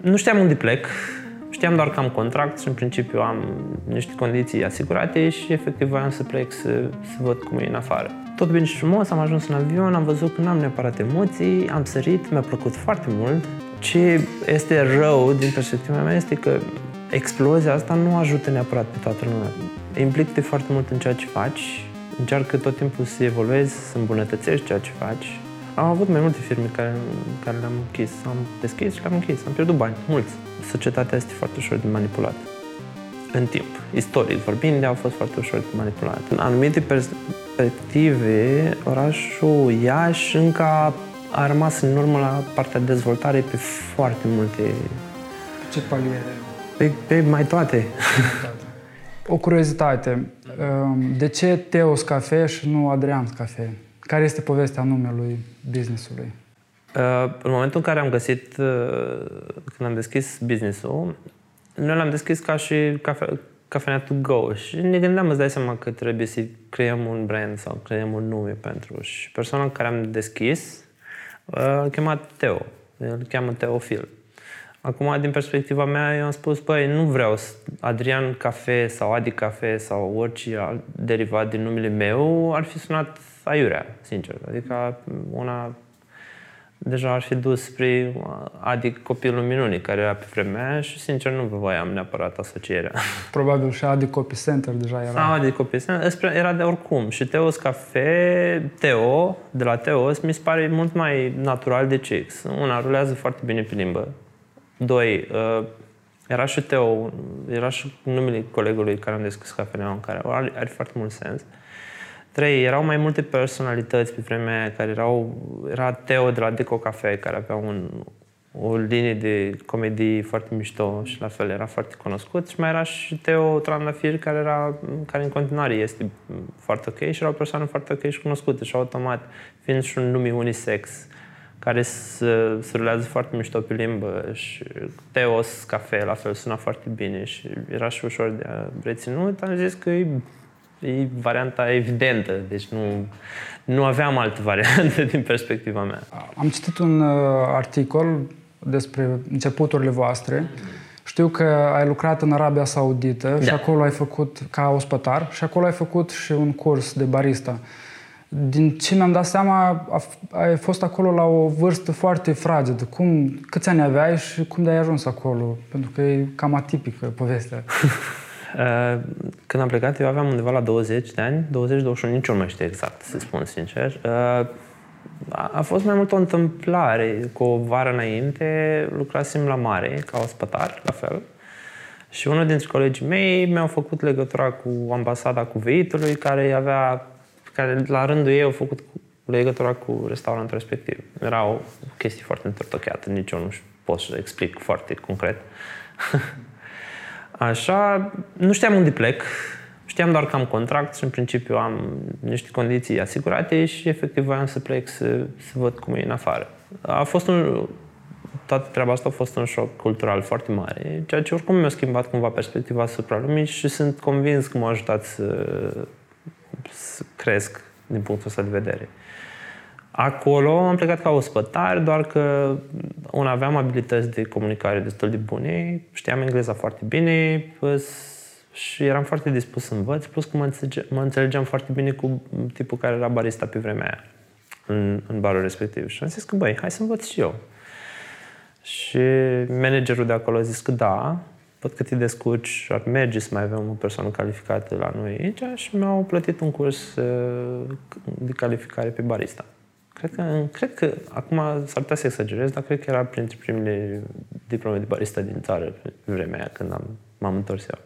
nu știam unde plec, știam doar că am contract și în principiu am niște condiții asigurate și efectiv voiam să plec să, să văd cum e în afară. Tot bine și frumos, am ajuns în avion, am văzut că nu am neapărat emoții, am sărit, mi-a plăcut foarte mult. Ce este rău din perspectiva mea este că explozia asta nu ajută neapărat pe toată lumea. Implică-te foarte mult în ceea ce faci, încearcă tot timpul să evoluezi, să îmbunătățești ceea ce faci. Am avut mai multe firme care, care le-am închis. Am deschis și le-am închis. Am pierdut bani, mulți. Societatea este foarte ușor de manipulat. În timp. Istoric vorbind, au fost foarte ușor de manipulat. În anumite perspective, orașul Iași încă a rămas în urmă la partea de dezvoltare pe foarte multe... Ce paliere? Pe, pe mai toate. O curiozitate. De ce Teos Cafe și nu Adrian Cafe? Care este povestea numelui businessului? Uh, în momentul în care am găsit, uh, când am deschis businessul, noi l-am deschis ca și cafe, cafenea to go și ne gândeam, îți dai seama că trebuie să creăm un brand sau creăm un nume pentru. Și persoana care am deschis uh, îl chema Teo. Îl cheamă Teofil. Acum, din perspectiva mea, eu am spus, băi, nu vreau Adrian Cafe sau Adi Cafe sau orice alt derivat din numele meu, ar fi sunat aiurea, sincer. Adică una deja ar fi dus spre Adi copilul minunii, care era pe vremea și, sincer, nu voiam neapărat asocierea. Probabil și Adi Copy Center deja era. Sau Adi Copy Center, era de oricum. Și Teos Cafe, Teo, de la Teos, mi se pare mult mai natural de Chicks. Una, rulează foarte bine pe limbă. Doi, uh, era și Teo, era și numele colegului care am deschis cafeneaua în care are, are foarte mult sens. Trei, erau mai multe personalități pe vremea aia care erau, era Teo de la Deco Cafe, care avea un, o linie de comedii foarte mișto și la fel era foarte cunoscut. Și mai era și Teo Trandafir care era, care în continuare este foarte ok și era o persoană foarte ok și cunoscută și automat fiind și un nume unisex care se, se rulează foarte mișto pe limbă și Teos Cafe la fel suna foarte bine și era și ușor de reținut, am zis că e e varianta evidentă, deci nu, nu aveam altă variantă din perspectiva mea. Am citit un uh, articol despre începuturile voastre. Știu că ai lucrat în Arabia Saudită da. și acolo ai făcut ca ospătar și acolo ai făcut și un curs de barista. Din ce mi-am dat seama, ai fost acolo la o vârstă foarte fragedă. Cum, câți ani aveai și cum de-ai ajuns acolo? Pentru că e cam atipică povestea. Uh, când am plecat, eu aveam undeva la 20 de ani, 20-21, nici nu mai știu exact, să spun sincer. Uh, a fost mai mult o întâmplare. Cu o vară înainte lucrasem la mare, ca ospătar, la fel. Și unul dintre colegii mei mi-au făcut legătura cu ambasada cuveitului, care avea, care la rândul ei au făcut legătura cu restaurantul respectiv. Era o chestie foarte întortocheată, nici eu nu pot să explic foarte concret. Așa, nu știam unde plec, știam doar că am contract și în principiu am niște condiții asigurate și efectiv voiam să plec să, să văd cum e în afară. A fost un, toată treaba asta a fost un șoc cultural foarte mare, ceea ce oricum mi-a schimbat cumva perspectiva asupra lumii și sunt convins că m-a ajutat să, să cresc din punctul ăsta de vedere. Acolo am plecat ca ospătar, doar că un aveam abilități de comunicare destul de bune, știam engleza foarte bine și eram foarte dispus să învăț, plus că mă, înțelege, mă înțelegeam foarte bine cu tipul care era barista pe vremea aia, în, în barul respectiv. Și am zis că, băi, hai să învăț și eu. Și managerul de acolo a zis că da, văd că te descurci, ar merge să mai avem o persoană calificată la noi aici și mi-au plătit un curs uh, de calificare pe barista. Cred că, cred că acum s-ar putea să exagerez, dar cred că era printre primele diplome de barista din țară pe vremea aia când am, m-am întors eu.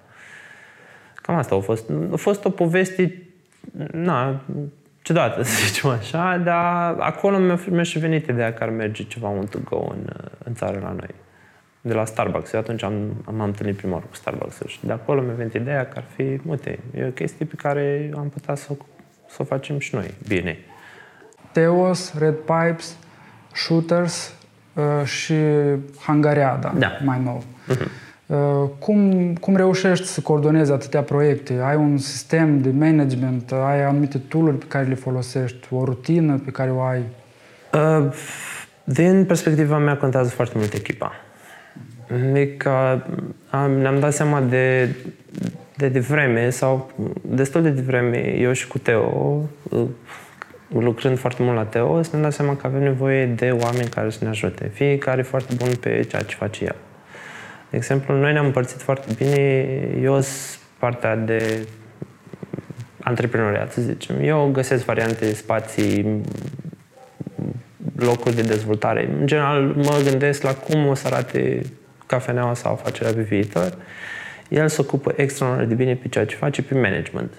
Cam asta a fost. A fost o poveste, na, ciudată, să zicem așa, dar acolo mi-a, mi-a și venit ideea că ar merge ceva un to go în, în țară la noi. De la Starbucks. Eu atunci am, am întâlnit prima oară cu Starbucks și de acolo mi-a venit ideea că ar fi, uite, e o chestie pe care am putea să, să o facem și noi, bine. Teos, Red Pipes, Shooters uh, și Hangariada, da. mai nou. Uh-huh. Uh, cum, cum reușești să coordonezi atâtea proiecte? Ai un sistem de management? Ai anumite tool pe care le folosești? O rutină pe care o ai? Uh, din perspectiva mea contează foarte mult echipa. E că am, ne-am dat seama de, de devreme sau destul de devreme, eu și cu Teo, lucrând foarte mult la Teo, să ne dăm seama că avem nevoie de oameni care să ne ajute. Fiecare foarte bun pe ceea ce face el. De exemplu, noi ne-am împărțit foarte bine. Eu sunt partea de antreprenoriat, să zicem. Eu găsesc variante, spații, locuri de dezvoltare. În general, mă gândesc la cum o să arate cafeneaua sau afacerea pe viitor. El se ocupă extraordinar de bine pe ceea ce face pe management.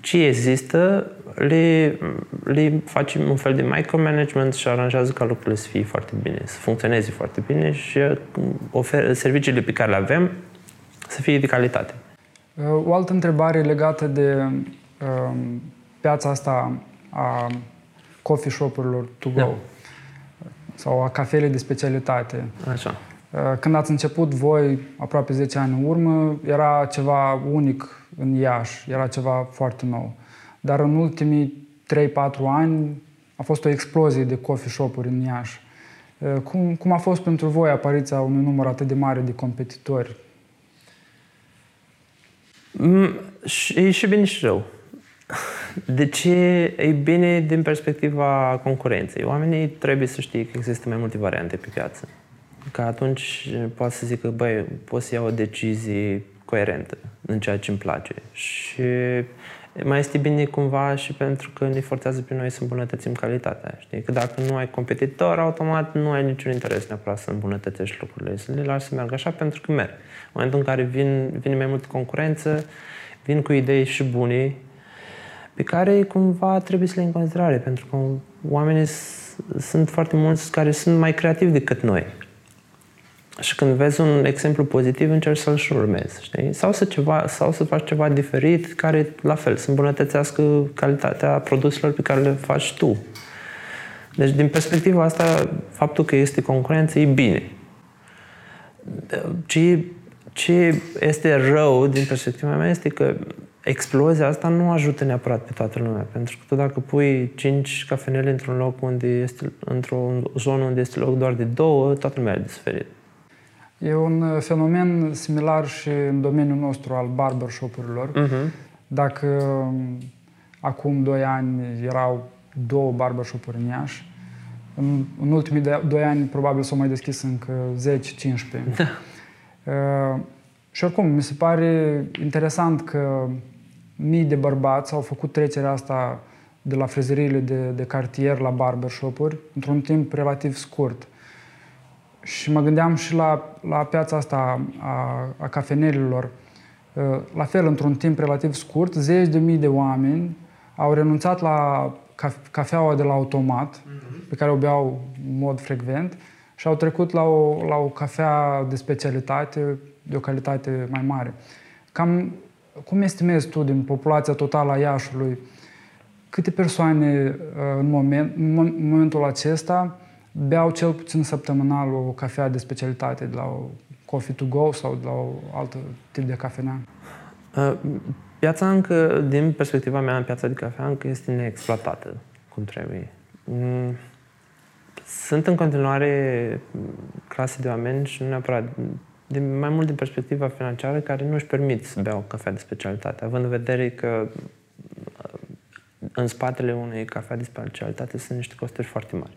Ce există, le, le facem un fel de micromanagement și aranjează ca lucrurile să fie foarte bine, să funcționeze foarte bine și ofer, serviciile pe care le avem să fie de calitate. O altă întrebare legată de um, piața asta a coffee shop-urilor to go da. sau a cafelei de specialitate. Așa. Uh, când ați început voi, aproape 10 ani în urmă, era ceva unic în Iași, era ceva foarte nou. Dar în ultimii 3-4 ani a fost o explozie de coffee shop-uri în Iași. Uh, cum, cum a fost pentru voi apariția unui număr atât de mare de competitori? Mm, e și bine și rău. De ce e bine din perspectiva concurenței? Oamenii trebuie să știe că există mai multe variante pe piață. Că atunci poate să zică, băi, pot să iau o decizie coerentă în ceea ce îmi place. Și mai este bine cumva și pentru că ne forțează pe noi să îmbunătățim calitatea. Știi? Că dacă nu ai competitor, automat nu ai niciun interes neapărat să îmbunătățești lucrurile. Să le lași să meargă așa pentru că merg. În momentul în care vin, vine mai multă concurență, vin cu idei și bune pe care cumva trebuie să le în considerare, pentru că oamenii sunt foarte mulți care sunt mai creativi decât noi. Și când vezi un exemplu pozitiv, încerci să-l și urmezi, știi? Sau să, ceva, sau să faci ceva diferit care, la fel, să îmbunătățească calitatea produselor pe care le faci tu. Deci, din perspectiva asta, faptul că este concurență e bine. Ce, ce este rău, din perspectiva mea, este că explozia asta nu ajută neapărat pe toată lumea. Pentru că tu dacă pui 5 cafenele într-un loc unde este, într-o zonă unde este loc doar de două, toată lumea are de suferit. E un uh, fenomen similar și în domeniul nostru al barbershop-urilor. Uh-huh. Dacă um, acum 2 ani erau două barbershop-uri în Iași, în, în ultimii 2 ani probabil s-au mai deschis încă 10-15. Da. Uh, și oricum, mi se pare interesant că mii de bărbați au făcut trecerea asta de la frezeriile de, de cartier la barbershop-uri într-un timp relativ scurt. Și mă gândeam și la, la piața asta a, a cafenelilor. Uh, la fel, într-un timp relativ scurt, zeci de mii de oameni au renunțat la cafeaua de la automat, uh-huh. pe care o beau în mod frecvent, și au trecut la o, la o cafea de specialitate, de o calitate mai mare. Cam cum estimezi tu din populația totală a Iașului, câte persoane uh, în, moment, în momentul acesta beau cel puțin săptămânal o cafea de specialitate de la o coffee to go sau de la o altă tip de cafenea? Uh, piața încă, din perspectiva mea, piața de cafea încă este neexploatată cum trebuie. Mm, sunt în continuare clase de oameni și nu neapărat din, mai mult din perspectiva financiară, care nu își permit să bea o cafea de specialitate, având în vedere că uh, în spatele unei cafea de specialitate sunt niște costuri foarte mari.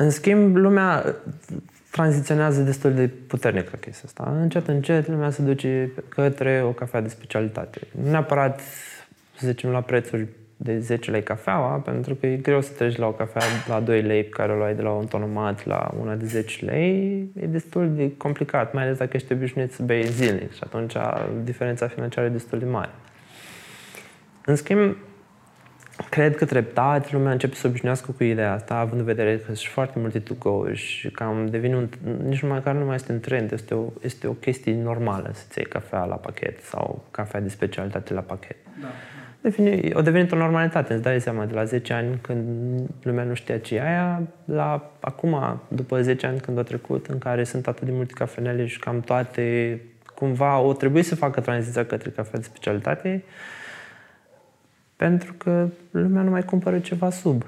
În schimb, lumea uh, tranziționează destul de puternic la chestia asta. Încet, încet, lumea se duce către o cafea de specialitate. Nu neapărat, să zicem, la prețuri de 10 lei cafeaua, pentru că e greu să treci la o cafea la 2 lei pe care o luai de la un tonomat la una de 10 lei. E destul de complicat, mai ales dacă ești obișnuit să bei zilnic și atunci diferența financiară e destul de mare. În schimb, cred că treptat lumea începe să obișnuiască cu ideea asta, având în vedere că sunt foarte multe to go și cam devine un, nici măcar nu mai este în trend, este o, este o chestie normală să-ți iei cafea la pachet sau cafea de specialitate la pachet. Da devine, o devenit o normalitate. Îți dai seama, de la 10 ani, când lumea nu știa ce e aia, la acum, după 10 ani când a trecut, în care sunt atât de multe cafenele și cam toate, cumva, o trebuie să facă tranziția către cafea de specialitate, pentru că lumea nu mai cumpără ceva sub.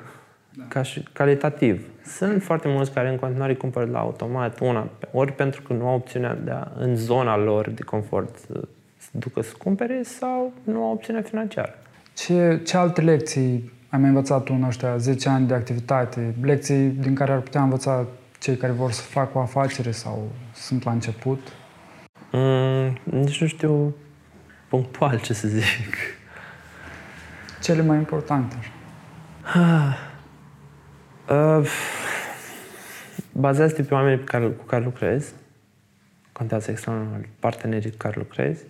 da. ca și calitativ. Sunt foarte mulți care în continuare cumpără la automat una, ori pentru că nu au opțiunea de a, în zona lor de confort să, să ducă să cumpere sau nu au opțiunea financiară. Ce, ce alte lecții ai mai învățat tu în ăștia 10 ani de activitate? Lecții din care ar putea învăța cei care vor să facă o afacere sau sunt la început? Mm, nici nu știu punctual ce să zic. Cele mai importante. Ah. Uh, bazează-te pe oamenii pe care, cu care lucrezi. Contează extraordinar partenerii cu care lucrezi.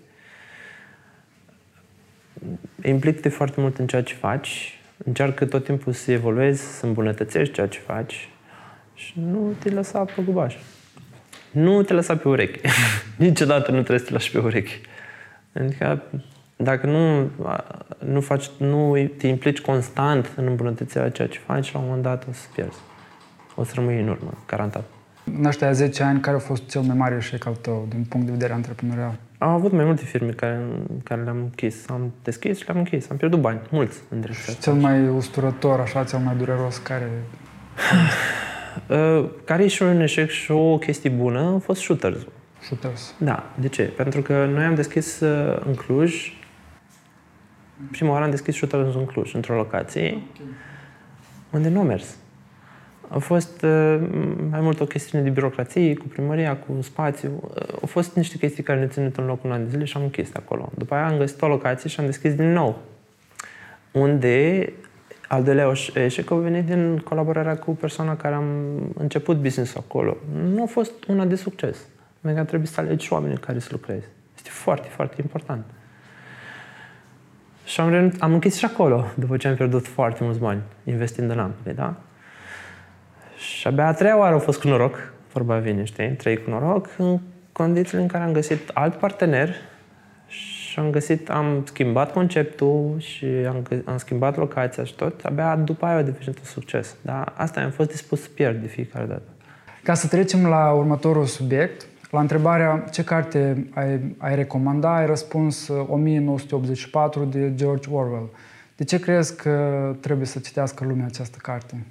Implică-te foarte mult în ceea ce faci. Încearcă tot timpul să evoluezi, să îmbunătățești ceea ce faci și nu te lăsa pe gubaș. Nu te lăsa pe urechi. Niciodată nu trebuie să te lași pe urechi. Adică dacă nu, nu, faci, nu te implici constant în îmbunătățirea ceea ce faci, la un moment dat o să pierzi. O să rămâi în urmă, garantat. În ăștia 10 ani, care a fost cel mai mare eșec al tău, din punct de vedere antreprenorial? Am avut mai multe firme care, care le-am închis. Am deschis și le-am închis. Am pierdut bani, mulți în direcția Cel mai usturător, așa, cel mai dureros, care... Uh, care e și un eșec și o chestie bună a fost shooters Shooters. Da. De ce? Pentru că noi am deschis uh, în Cluj prima oară am deschis Shooters în Cluj, într-o locație okay. unde nu a mers. A fost uh, mai mult o chestiune de birocrație, cu primăria, cu spațiu. Uh, au fost niște chestii care ne ținut în loc un an de zile și am închis acolo. După aia am găsit o locație și am deschis din nou. Unde al doilea eșec a venit din colaborarea cu persoana care am început business acolo. Nu a fost una de succes. Mega trebuie să alegi oamenii care să lucrezi. Este foarte, foarte important. Și am, renunț, am închis și acolo, după ce am pierdut foarte mulți bani investind în ambele, da? Și abia a treia oară a fost cu noroc, vorba vine, știi? Trei cu noroc, în condițiile în care am găsit alt partener și am găsit, am schimbat conceptul și am, am schimbat locația și tot, abia după aia a devenit un succes. Dar asta am fost dispus să pierd de fiecare dată. Ca să trecem la următorul subiect, la întrebarea ce carte ai, ai recomanda, ai răspuns 1984 uh, de George Orwell. De ce crezi că trebuie să citească lumea această carte?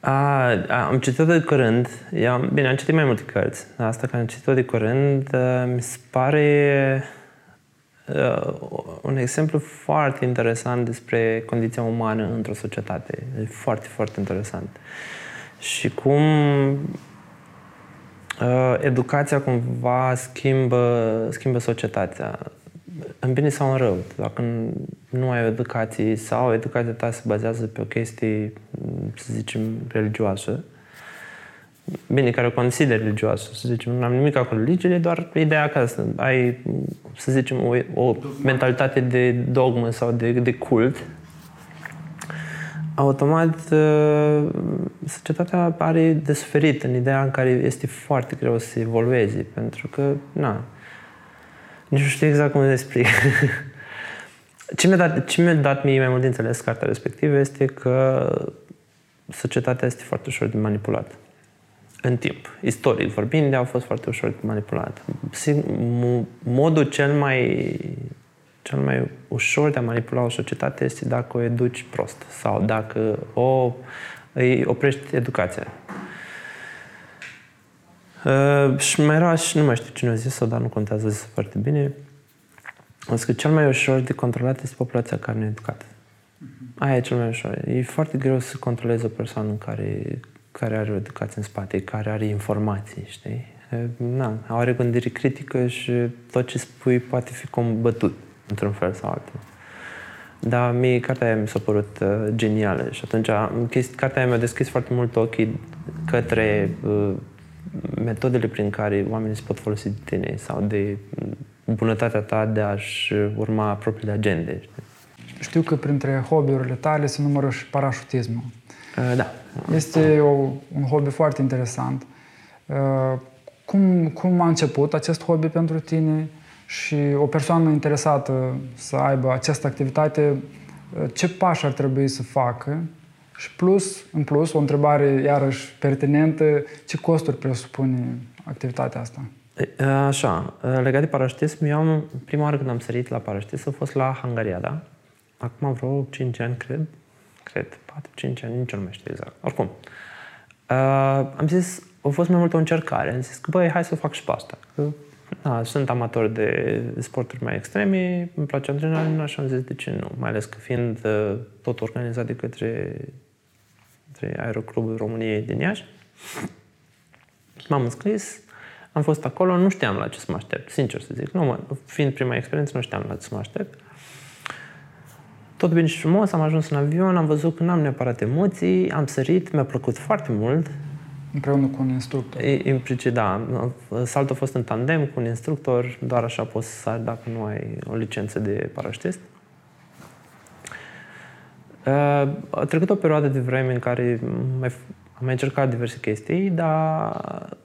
A, am citit-o de curând. Eu, bine, am citit mai multe cărți. Asta că am citit-o de curând uh, mi se pare uh, un exemplu foarte interesant despre condiția umană într-o societate. E foarte, foarte interesant. Și cum Uh, educația cumva schimbă, schimbă societatea. În bine sau în rău. Dacă nu ai educație sau educația ta se bazează pe o chestie, să zicem, religioasă, bine, care o consider religioasă, să zicem, nu am nimic cu religiile, doar ideea că să ai, să zicem, o, o mentalitate de dogmă sau de, de cult, automat uh, societatea are de suferit în ideea în care este foarte greu să evolueze, pentru că, na, nici nu știu exact cum să explic. ce, mi-a dat, ce mi-a dat mie mai mult de înțeles cartea respectivă este că societatea este foarte ușor de manipulat. În timp. Istoric vorbind, a fost foarte ușor de manipulat. Modul cel mai cel mai ușor de a manipula o societate este dacă o educi prost sau dacă o, îi oprești educația. Uh, și mai era și nu mai știu cine a zis-o, dar nu contează zis foarte bine. Am zis că cel mai ușor de controlat este populația care nu e educată. Aia e cel mai ușor. E foarte greu să controlezi o persoană care, care are o educație în spate, care are informații, știi? Na, are gândire critică și tot ce spui poate fi combătut într-un fel sau altul. Dar mie cartea aia mi s-a părut uh, genială și atunci chesti, cartea aia mi-a deschis foarte mult ochii către uh, metodele prin care oamenii se pot folosi de tine sau de bunătatea ta de a-și urma propriile agende. Știu că printre hobby-urile tale se numără și parașutismul. Uh, da. Este o, un hobby foarte interesant. Uh, cum, cum a început acest hobby pentru tine? Și o persoană interesată să aibă această activitate, ce pași ar trebui să facă și plus, în plus, o întrebare iarăși pertinentă, ce costuri presupune activitatea asta? Așa, legat de parașutism, eu am, prima oară când am sărit la parașutism a fost la Hungariada. Acum vreo 5 ani, cred. cred, 4-5 ani, nici nu mai știu exact. Oricum, uh, am zis, a fost mai mult o încercare. Am zis că, băi, hai să fac și pe asta. Că, da, sunt amator de sporturi mai extreme, îmi place adrenalina și am zis, de ce nu? Mai ales că fiind uh, tot organizat de către, către Aeroclubul României din Iași, m-am înscris, am fost acolo, nu știam la ce să mă aștept, sincer să zic. Nu, mă, fiind prima experiență, nu știam la ce să mă aștept. Tot bine și frumos, am ajuns în avion, am văzut că n-am neapărat emoții, am sărit, mi-a plăcut foarte mult. Împreună cu un instructor. Implicit, da. Saltul a fost în tandem cu un instructor, doar așa poți să sari dacă nu ai o licență de paraștist. Uh, a trecut o perioadă de vreme în care mai, am mai încercat diverse chestii, dar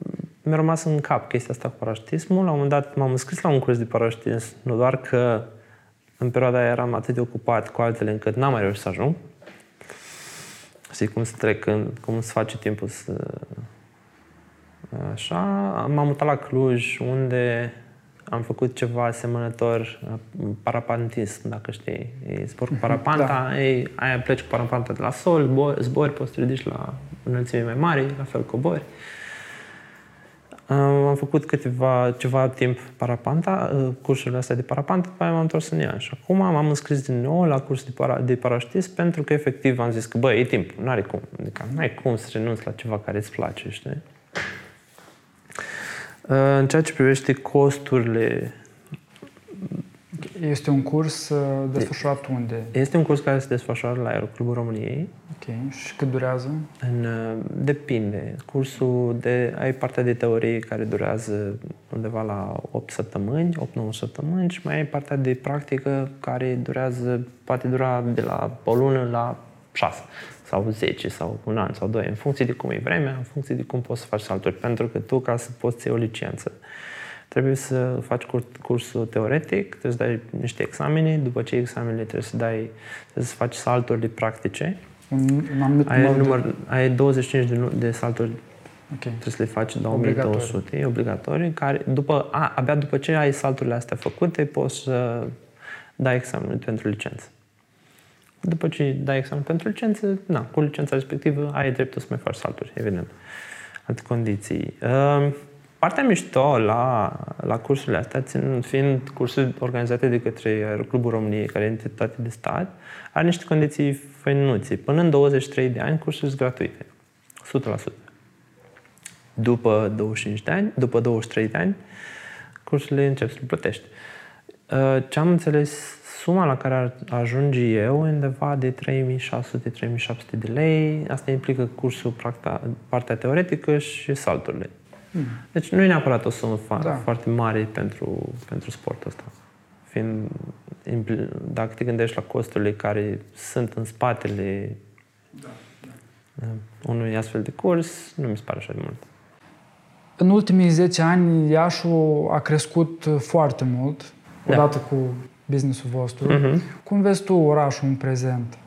mi-a rămas în cap chestia asta cu parașutismul. La un moment dat m-am înscris la un curs de parașutism, nu doar că în perioada aia eram atât de ocupat cu altele încât n-am mai reușit să ajung. Știi cum se trec, cum se face timpul să... Așa, m-am mutat la Cluj, unde am făcut ceva asemănător, parapantism, dacă știi. E sport cu mhm, parapanta, da. ei, aia pleci cu parapanta de la sol, zbori, zbori poți să te ridici la înălțime mai mari, la fel cobori. Am făcut câteva, ceva timp parapanta, uh, cursurile astea de parapanta, după aia m-am întors în ea. Și acum m-am înscris din nou la curs de, para, de parașutism pentru că efectiv am zis că, bă, e timp, nu are cum. Adică nu ai cum să renunți la ceva care îți place, știi? Uh, în ceea ce privește costurile este un curs uh, desfășurat unde? Este un curs care se desfășoară la Aeroclubul României. Ok. Și cât durează? În, uh, depinde. Cursul de, ai partea de teorie care durează undeva la 8 săptămâni, 8-9 săptămâni și mai ai partea de practică care durează, poate dura de la o lună la 6 sau 10 sau un an sau 2, în funcție de cum e vremea, în funcție de cum poți să faci salturi. Pentru că tu, ca să poți să iei o licență, Trebuie să faci cursul teoretic, trebuie să dai niște examene, după ce examenele trebuie să dai, trebuie să faci salturi de practice. Un, un ai, număr, de... ai 25 de, de salturi Okay. Trebuie să le faci 2200, e obligatorii, care după, a, abia după ce ai salturile astea făcute, poți să dai examenul pentru licență. După ce dai examen pentru licență, na, cu licența respectivă ai dreptul să mai faci salturi, evident. Alte condiții. Uh, Partea mișto la, la cursurile astea, țin, fiind cursuri organizate de către Aeroclubul României, care e entitate de stat, are niște condiții făinuții. Până în 23 de ani, cursurile sunt gratuite. 100%. După 25 de ani, după 23 de ani, cursurile încep să le plătești. Uh, ce am înțeles, suma la care ar ajunge eu undeva de 3600-3700 de lei. Asta implică cursul, partea teoretică și salturile. Hmm. Deci nu e neapărat o sumă da. foarte mare pentru, pentru sportul ăsta. Fiind, dacă te gândești la costurile care sunt în spatele da, da. unui astfel de curs, nu mi se pare așa de mult. În ultimii 10 ani, Iașul a crescut foarte mult, da. odată cu businessul vostru. Uh-huh. Cum vezi tu orașul în prezent?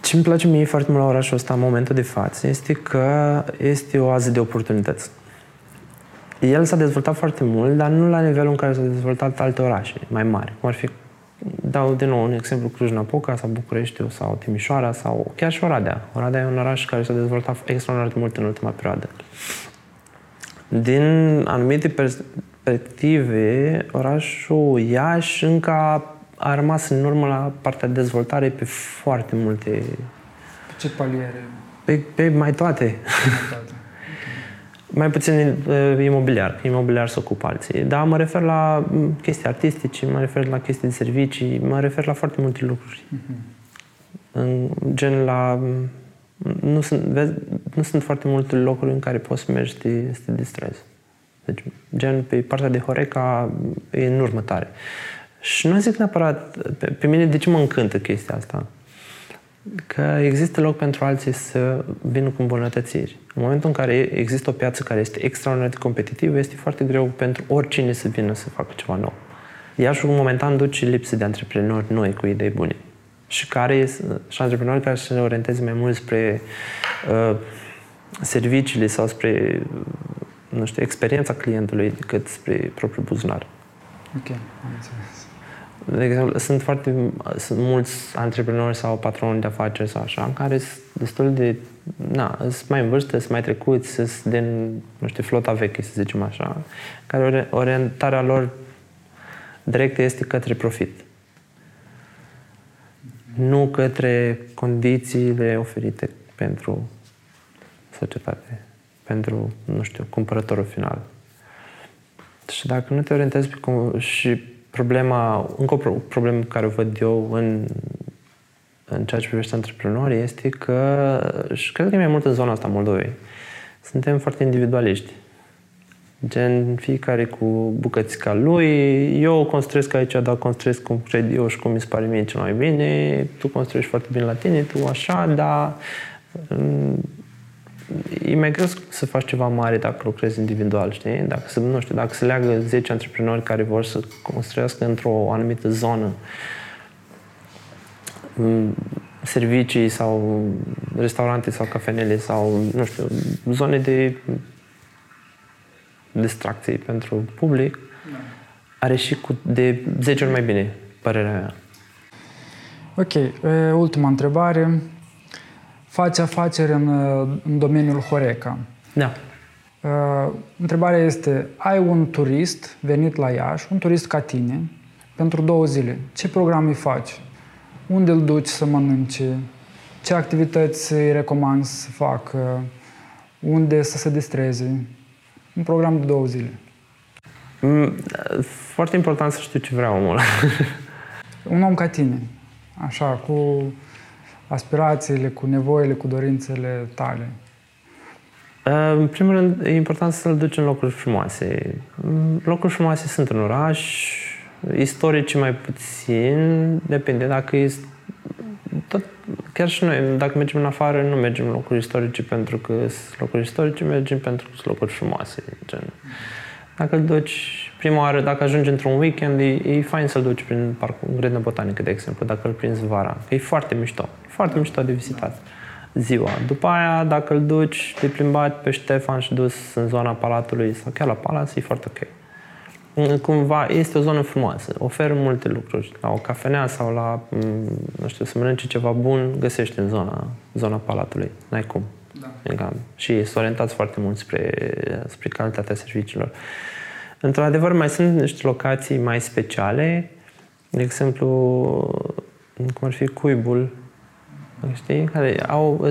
Ce îmi place mie foarte mult la orașul ăsta în momentul de față este că este o ază de oportunități. El s-a dezvoltat foarte mult, dar nu la nivelul în care s-au dezvoltat alte orașe mai mari, cum ar fi, dau din nou un exemplu, Cluj-Napoca sau București sau Timișoara sau chiar și Oradea. Oradea e un oraș care s-a dezvoltat extraordinar de mult în ultima perioadă. Din anumite perspective, orașul Iași încă a rămas în urmă la partea de dezvoltare pe foarte multe... Pe ce paliere? Pe, pe mai toate. mai puțin uh, imobiliar. Imobiliar să ocupă alții. Dar mă refer la chestii artistice, mă refer la chestii de servicii, mă refer la foarte multe lucruri. Uh-huh. În, gen la... Nu sunt, vezi, nu sunt foarte multe locuri în care poți să mergi să te, să te distrezi. Deci, gen, pe partea de Horeca e în următoare. Și nu zic neapărat, pe, pe mine de ce mă încântă chestia asta? Că există loc pentru alții să vină cu îmbunătățiri. În momentul în care există o piață care este extraordinar de competitivă, este foarte greu pentru oricine să vină să facă ceva nou. Iașul momentan duce lipsă de antreprenori noi cu idei bune și care și antreprenori care să se orienteze mai mult spre uh, serviciile sau spre nu știu, experiența clientului decât spre propriul buzunar. Ok, am înțeles. De exemplu, sunt foarte sunt mulți antreprenori sau patroni de afaceri sau așa, care sunt destul de, na, sunt mai în vârstă, sunt mai trecuți, sunt din, nu știu, flota veche, să zicem așa, care orientarea lor directă este către profit. Nu către condițiile oferite pentru societate, pentru, nu știu, cumpărătorul final. Și dacă nu te orientezi pe cum, și problema, încă o problemă care o văd eu în, în ceea ce privește antreprenorii este că, și cred că e mai mult în zona asta Moldovei, suntem foarte individualiști. Gen, fiecare cu bucățica lui, eu construiesc aici, dar construiesc cum cred eu și cum mi se pare mie cel mai bine, tu construiești foarte bine la tine, tu așa, dar e mai greu să faci ceva mare dacă lucrezi individual, știi? Dacă se, nu știu, dacă se leagă 10 antreprenori care vor să construiască într-o anumită zonă mm, servicii sau restaurante sau cafenele sau, nu știu, zone de distracție pentru public, da. are și cu de 10 ori mai bine, părerea mea. Ok, ultima întrebare faci afaceri în, în domeniul Horeca. Da. Uh, întrebarea este, ai un turist venit la Iași, un turist ca tine, pentru două zile. Ce program îi faci? Unde îl duci să mănânce? Ce activități îi recomand să facă? Unde să se distreze? Un program de două zile. Mm, foarte important să știu ce vrea omul. un om ca tine, așa, cu aspirațiile, cu nevoile, cu dorințele tale? În primul rând, e important să-l duci în locuri frumoase. Locuri frumoase sunt în oraș, istorice mai puțin, depinde dacă e tot, chiar și noi, dacă mergem în afară, nu mergem în locuri istorice pentru că sunt locuri istorice, mergem pentru că sunt locuri frumoase. Gen. Dacă îl duci prima oară, dacă ajungi într-un weekend, e, e fain să-l duci prin parcul, grădină botanică, de exemplu, dacă îl prinzi vara. E foarte mișto. Foarte mișto de vizitat ziua. După aia, dacă îl duci de plimbat pe Ștefan și dus în zona Palatului sau chiar la Palat, e foarte ok. Cumva este o zonă frumoasă, oferă multe lucruri. La o cafenea sau la, mm, nu știu, să mănânci ceva bun, găsești în zona, zona Palatului. N-ai cum. Da. Și sunt orientați foarte mult spre, spre calitatea serviciilor. Într-adevăr, mai sunt niște locații mai speciale, de exemplu, cum ar fi Cuibul, știi? Care au,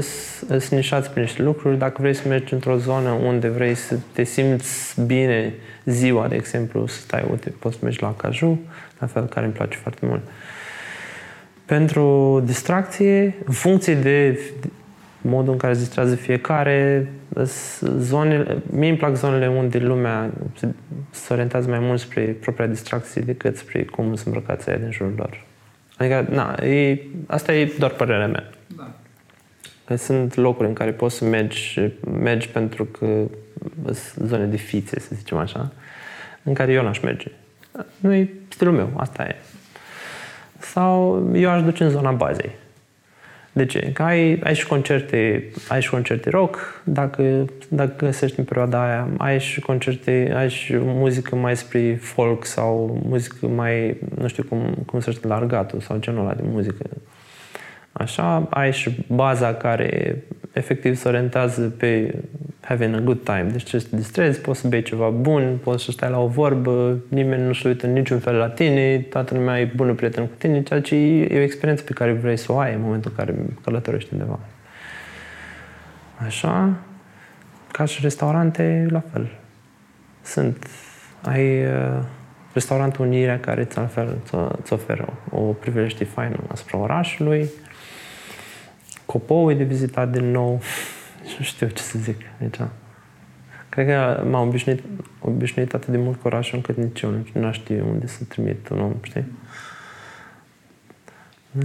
sunt nișați prin niște lucruri. Dacă vrei să mergi într-o zonă unde vrei să te simți bine ziua, de exemplu, să stai, uite, poți să mergi la Caju, la fel, care îmi place foarte mult. Pentru distracție, în funcție de modul în care se distrează fiecare, zonele, mie îmi plac zonele unde lumea se, se orientează mai mult spre propria distracție decât spre cum sunt îmbrăcați aia din jurul lor. Adică, na, e, asta e doar părerea mea. Da. Că sunt locuri în care poți să mergi, mergi pentru că sunt zone de fițe, să zicem așa, în care eu n-aș merge. Nu e stilul meu, asta e. Sau eu aș duce în zona bazei. De ce? Că ai, ai, și concerte, ai și concerte rock, dacă, dacă găsești în perioada aia, ai și concerte, ai și muzică mai spre folk sau muzică mai, nu știu cum, cum să știu, largatul sau genul ăla de muzică. Așa, ai și baza care efectiv se orientează pe having a good time. Deci ce să te distrezi, poți să bei ceva bun, poți să stai la o vorbă, nimeni nu se uită în niciun fel la tine, toată lumea e bună prieten cu tine, ceea ce e o experiență pe care vrei să o ai în momentul în care călătorești undeva. Așa, ca și restaurante, la fel. Sunt, ai uh, restaurantul Unirea care îți, altfel, îți oferă o privește faină asupra orașului, Copou de vizitat din nou. Nu știu ce să zic aici. Cred că m-am obișnuit, obișnuit atât de mult cu orașul încât nici eu nu, nu știu unde să trimit un om, știi?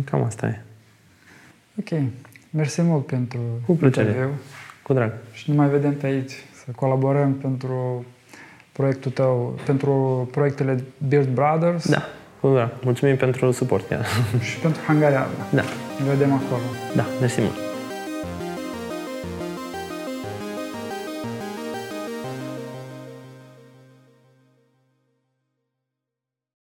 Cam asta e. Ok. Mersi mult pentru Cu plăcere. Interviu. Cu drag. Și ne mai vedem pe aici, să colaborăm pentru proiectul tău, pentru proiectele Build Brothers. Da, cu drag. Mulțumim pentru suport. Și pentru Hangarea. Da. Ne vedem acolo. Da, mersi mult.